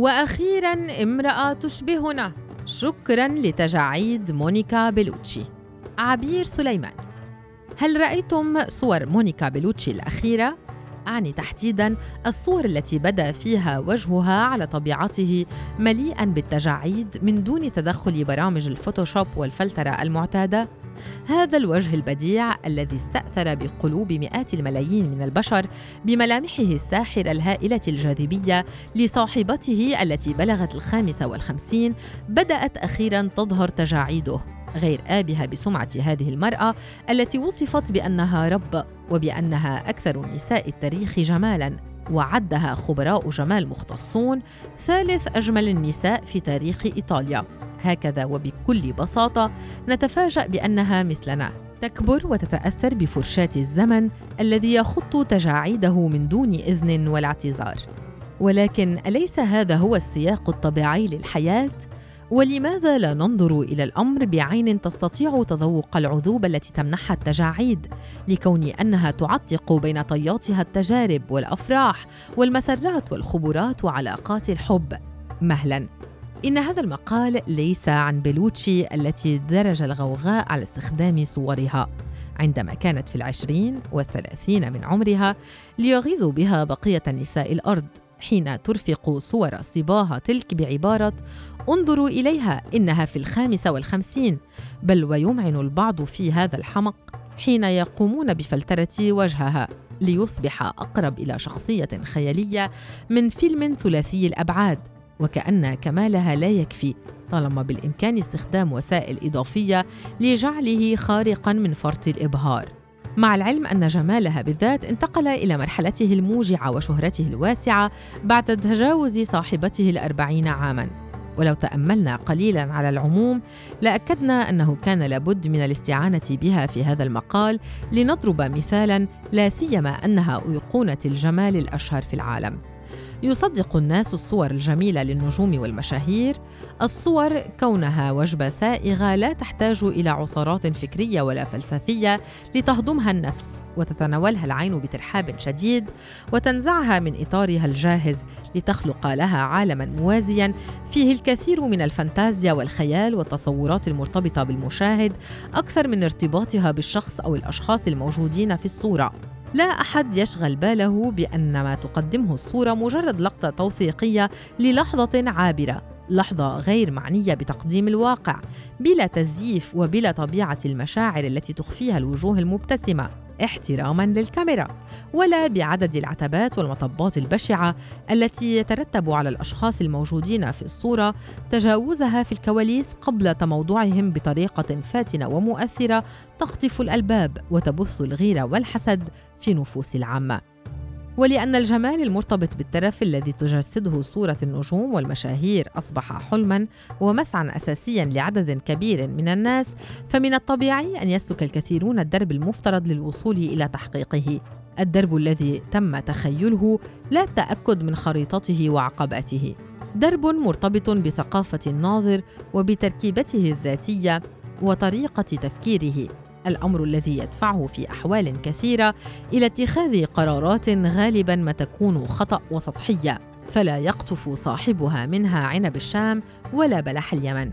وأخيرا امرأة تشبهنا. شكرا لتجاعيد مونيكا بيلوتشي. عبير سليمان. هل رأيتم صور مونيكا بيلوتشي الأخيرة؟ أعني تحديدا الصور التي بدا فيها وجهها على طبيعته مليئا بالتجاعيد من دون تدخل برامج الفوتوشوب والفلترة المعتادة. هذا الوجه البديع الذي استأثر بقلوب مئات الملايين من البشر بملامحه الساحرة الهائلة الجاذبية لصاحبته التي بلغت الخامسة والخمسين بدأت أخيرا تظهر تجاعيده غير آبهة بسمعة هذه المرأة التي وصفت بأنها رب. وبأنها أكثر نساء التاريخ جمالاً وعدها خبراء جمال مختصون ثالث أجمل النساء في تاريخ إيطاليا. هكذا وبكل بساطة نتفاجأ بأنها مثلنا. تكبر وتتأثر بفرشاة الزمن الذي يخط تجاعيده من دون إذن ولا اعتذار. ولكن أليس هذا هو السياق الطبيعي للحياة؟ ولماذا لا ننظر إلى الأمر بعين تستطيع تذوق العذوبه التي تمنحها التجاعيد؟ لكون أنها تعتق بين طياتها التجارب والأفراح والمسرات والخبرات وعلاقات الحب. مهلا. إن هذا المقال ليس عن بلوتشي التي درج الغوغاء على استخدام صورها. عندما كانت في العشرين والثلاثين من عمرها ليغيظ بها بقية نساء الأرض. حين ترفق صور صباها تلك بعبارة انظروا إليها إنها في الخامسة والخمسين بل ويمعن البعض في هذا الحمق حين يقومون بفلترة وجهها ليصبح أقرب إلى شخصية خيالية من فيلم ثلاثي الأبعاد وكأن كمالها لا يكفي طالما بالإمكان استخدام وسائل إضافية لجعله خارقا من فرط الإبهار. مع العلم أن جمالها بالذات انتقل إلى مرحلته الموجعة وشهرته الواسعة بعد تجاوز صاحبته الأربعين عاماً. ولو تأملنا قليلا على العموم لأكدنا أنه كان لابد من الاستعانة بها في هذا المقال لنضرب مثالا لا سيما أنها أيقونة الجمال الأشهر في العالم. يصدق الناس الصور الجميلة للنجوم والمشاهير. الصور كونها وجبة سائغة لا تحتاج إلى عصارات فكرية ولا فلسفية لتهضمها النفس وتتناولها العين بترحاب شديد وتنزعها من إطارها الجاهز لتخلق لها عالما موازيا. فيه الكثير من الفانتازيا والخيال والتصورات المرتبطة بالمشاهد أكثر من ارتباطها بالشخص أو الأشخاص الموجودين في الصورة. لا أحد يشغل باله بأن ما تقدمه الصورة مجرد لقطة توثيقية للحظة عابرة لحظة غير معنية بتقديم الواقع بلا تزييف وبلا طبيعة المشاعر التي تخفيها الوجوه المبتسمة. احتراما للكاميرا ولا بعدد العتبات والمطبات البشعة التي يترتب على الأشخاص الموجودين في الصورة تجاوزها في الكواليس قبل تموضعهم بطريقة فاتنة ومؤثرة تخطف الألباب وتبث الغيره والحسد في نفوس العامة. ولأن الجمال المرتبط بالترف الذي تجسده صورة النجوم والمشاهير أصبح حلما ومسعى أساسيا لعدد كبير من الناس فمن الطبيعي أن يسلك الكثيرون الدرب المفترض للوصول إلى تحقيقه. الدرب الذي تم تخيله لا التأكد من خريطته وعقباته. درب مرتبط بثقافة الناظر وبتركيبته الذاتية وطريقة تفكيره. الأمر الذي يدفعه في أحوال كثيرة إلى اتخاذ قرارات غالبا ما تكون خطأ وسطحية فلا يقطف صاحبها منها عنب الشام ولا بلح اليمن.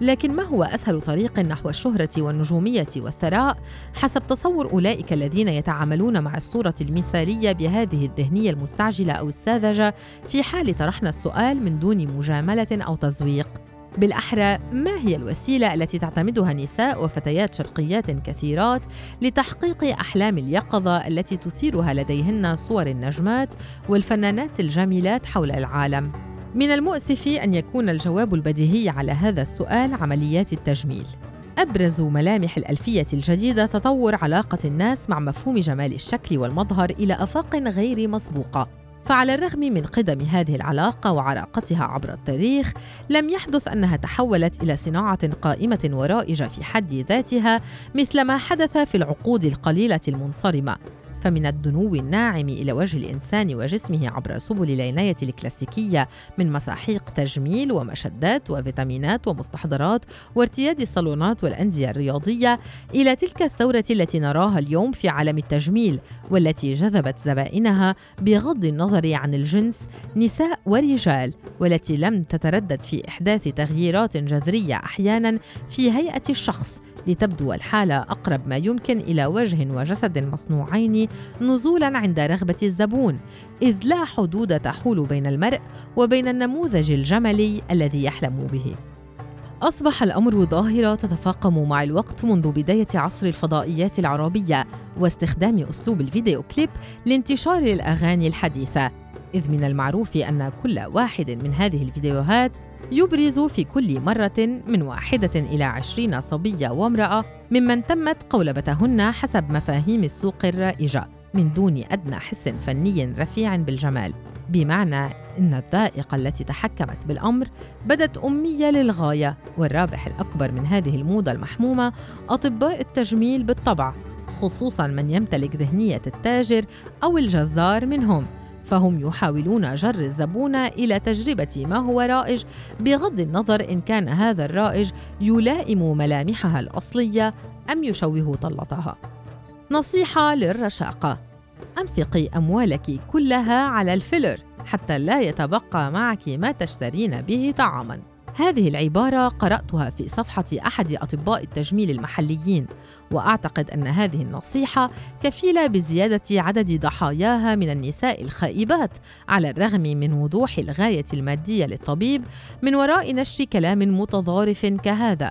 لكن ما هو أسهل طريق نحو الشهرة والنجومية والثراء؟ حسب تصور أولئك الذين يتعاملون مع الصورة المثالية بهذه الذهنية المستعجلة أو الساذجة في حال طرحنا السؤال من دون مجاملة أو تزويق. بالأحرى ما هي الوسيلة التي تعتمدها نساء وفتيات شرقيات كثيرات لتحقيق أحلام اليقظة التي تثيرها لديهن صور النجمات والفنانات الجميلات حول العالم؟ من المؤسف أن يكون الجواب البديهي على هذا السؤال عمليات التجميل. أبرز ملامح الألفية الجديدة تطور علاقة الناس مع مفهوم جمال الشكل والمظهر إلى أفاق غير مسبوقة. فعلى الرغم من قدم هذه العلاقة وعراقتها عبر التاريخ لم يحدث أنها تحولت إلى صناعة قائمة ورائجة في حد ذاتها مثل ما حدث في العقود القليلة المنصرمة. فمن الدنو الناعم إلى وجه الإنسان وجسمه عبر سبل العناية الكلاسيكية من مساحيق تجميل ومشدات وفيتامينات ومستحضرات وارتياد الصالونات والأندية الرياضية إلى تلك الثورة التي نراها اليوم في عالم التجميل والتي جذبت زبائنها بغض النظر عن الجنس نساء ورجال والتي لم تتردد في إحداث تغييرات جذرية أحيانا في هيئة الشخص لتبدو الحالة أقرب ما يمكن إلى وجه وجسد مصنوعين نزولا عند رغبة الزبون إذ لا حدود تحول بين المرء وبين النموذج الجملي الذي يحلم به. أصبح الأمر ظاهرة تتفاقم مع الوقت منذ بداية عصر الفضائيات العربية واستخدام أسلوب الفيديو كليب لانتشار الأغاني الحديثة إذ من المعروف أن كل واحد من هذه الفيديوهات يبرز في كل مرة من واحدة إلى عشرين صبية وامرأة ممن تمت قولبتهن حسب مفاهيم السوق الرائجة من دون أدنى حس فني رفيع بالجمال. بمعنى إن الذائقة التي تحكمت بالأمر بدت أمية للغاية والرابح الأكبر من هذه الموضة المحمومة أطباء التجميل بالطبع خصوصا من يمتلك ذهنية التاجر أو الجزار منهم. فهم يحاولون جر الزبون إلى تجربة ما هو رائج. بغض النظر إن كان هذا الرائج يلائم ملامحها الأصلية أم يشوه طلتها. نصيحة للرشاقة. أنفقي أموالك كلها على الفيلر حتى لا يتبقى معك ما تشترين به طعاما. هذه العبارة قرأتها في صفحة أحد أطباء التجميل المحليين، وأعتقد أن هذه النصيحة كفيلة بزيادة عدد ضحاياها من النساء الخائبات، على الرغم من وضوح الغاية المادية للطبيب من وراء نشر كلام متضارف كهذا.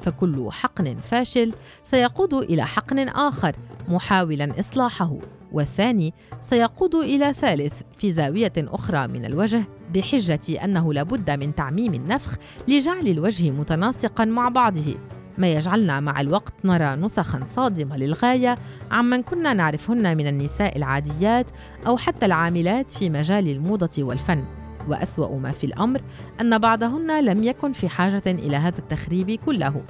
فكل حقن فاشل سيقود إلى حقن آخر محاولا إصلاحه والثاني سيقود إلى ثالث في زاوية أخرى من الوجه بحجة أنه لابد من تعميم النفخ لجعل الوجه متناسقا مع بعضه. ما يجعلنا مع الوقت نرى نسخا صادمة للغاية عمن كنا نعرفهن من النساء العاديات أو حتى العاملات في مجال الموضة والفن. وأسوأ ما في الأمر أن بعضهن لم يكن في حاجة إلى هذا التخريب كله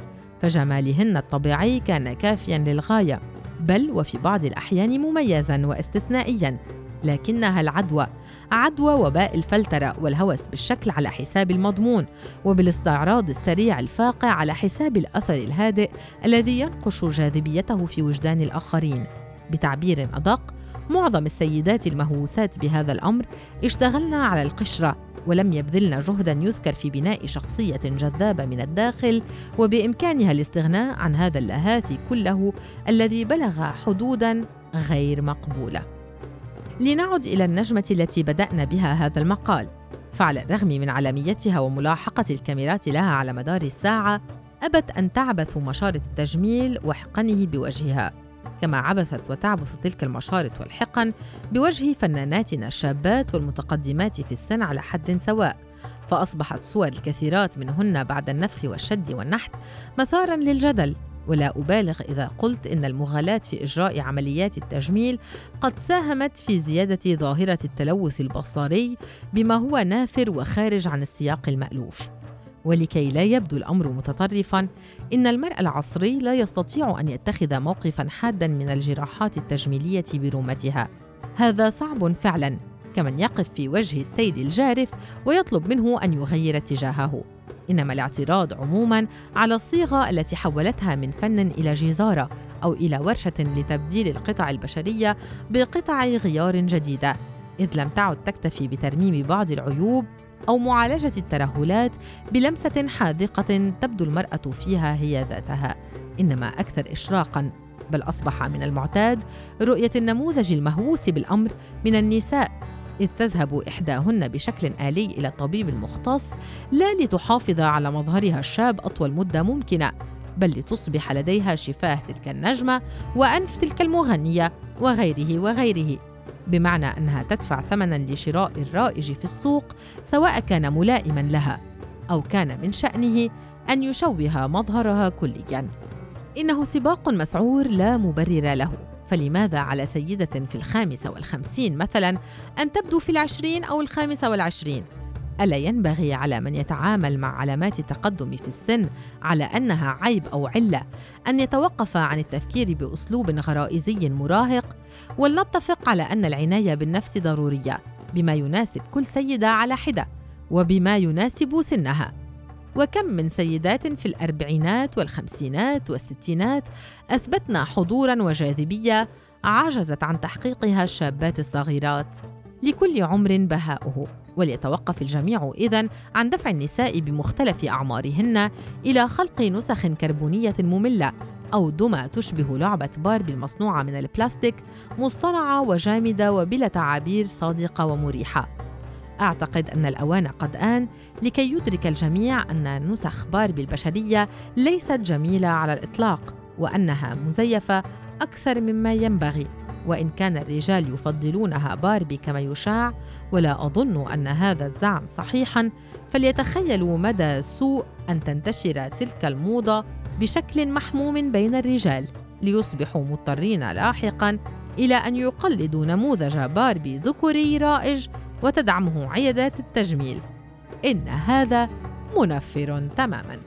فجمالهن الطبيعي كان كافيا للغاية بل وفي بعض الأحيان مميزا واستثنائيا. لكنها العدوى. عدوى وباء الفلترة والهوس بالشكل على حساب المضمون وبالاستعراض السريع الفاقع على حساب الأثر الهادئ الذي ينقش جاذبيته في وجدان الآخرين. بتعبير أدق معظم السيدات المهووسات بهذا الأمر اشتغلنا على القشرة ولم يبذلن جهدا يذكر في بناء شخصية جذابة من الداخل وبإمكانها الاستغناء عن هذا اللهاث كله الذي بلغ حدودا غير مقبولة. لنعد إلى النجمة التي بدأنا بها هذا المقال. فعلى الرغم من علاميتها وملاحقة الكاميرات لها على مدار الساعة أبت أن تعبث مشاره التجميل وحقنه بوجهها. كما عبثت وتعبث تلك المشارط والحقن بوجه فناناتنا الشابات والمتقدمات في السن على حد سواء. فأصبحت صور الكثيرات منهن بعد النفخ والشد والنحت مثارا للجدل. ولا أبالغ إذا قلت إن المغالاة في إجراء عمليات التجميل قد ساهمت في زيادة ظاهرة التلوث البصري بما هو نافر وخارج عن السياق المألوف. ولكي لا يبدو الأمر متطرفا إن المرء العصري لا يستطيع أن يتخذ موقفا حادا من الجراحات التجميلية برمتها. هذا صعب فعلا كمن يقف في وجه السيد الجارف ويطلب منه أن يغير اتجاهه. إنما الاعتراض عموما على الصيغة التي حولتها من فن إلى جزارة أو إلى ورشة لتبديل القطع البشرية بقطع غيار جديدة إذ لم تعد تكتفي بترميم بعض العيوب أو معالجة الترهلات بلمسة حاذقة تبدو المرأة فيها هي ذاتها إنما أكثر إشراقاً بل أصبح من المعتاد رؤية النموذج المهووس بالأمر من النساء. إذ تذهب إحداهن بشكل آلي إلى الطبيب المختص لا لتحافظ على مظهرها الشاب أطول مدة ممكنة بل لتصبح لديها شفاه تلك النجمة وأنف تلك المغنية وغيره وغيره. بمعنى أنها تدفع ثمنا لشراء الرائج في السوق سواء كان ملائما لها أو كان من شأنه أن يشوه مظهرها كليا. إنه سباق مسعور لا مبرر له. فلماذا على سيدة في الخامسة والخمسين مثلا أن تبدو في العشرين أو الخامسة والعشرين؟ ألا ينبغي على من يتعامل مع علامات التقدم في السن على أنها عيب أو علة أن يتوقف عن التفكير بأسلوب غرائزي مراهق ولنتفق على أن العناية بالنفس ضرورية بما يناسب كل سيدة على حدة وبما يناسب سنها وكم من سيدات في الأربعينات والخمسينات والستينات أثبتنا حضوراً وجاذبية عجزت عن تحقيقها الشابات الصغيرات. لكل عمر بهاؤه. وليتوقف الجميع إذن عن دفع النساء بمختلف أعمارهن إلى خلق نسخ كربونية مملة أو دمى تشبه لعبة باربي المصنوعة من البلاستيك مصطنعة وجامدة وبلا تعابير صادقة ومريحة. أعتقد أن الأوان قد آن لكي يدرك الجميع أن نسخ باربي البشرية ليست جميلة على الإطلاق وأنها مزيفة أكثر مما ينبغي. وإن كان الرجال يفضلونها باربي كما يشاع ولا أظن أن هذا الزعم صحيحا فليتخيلوا مدى سوء أن تنتشر تلك الموضة بشكل محموم بين الرجال ليصبحوا مضطرين لاحقا إلى أن يقلدوا نموذج باربي ذكوري رائج وتدعمه عيادات التجميل. إن هذا منفر تماماً.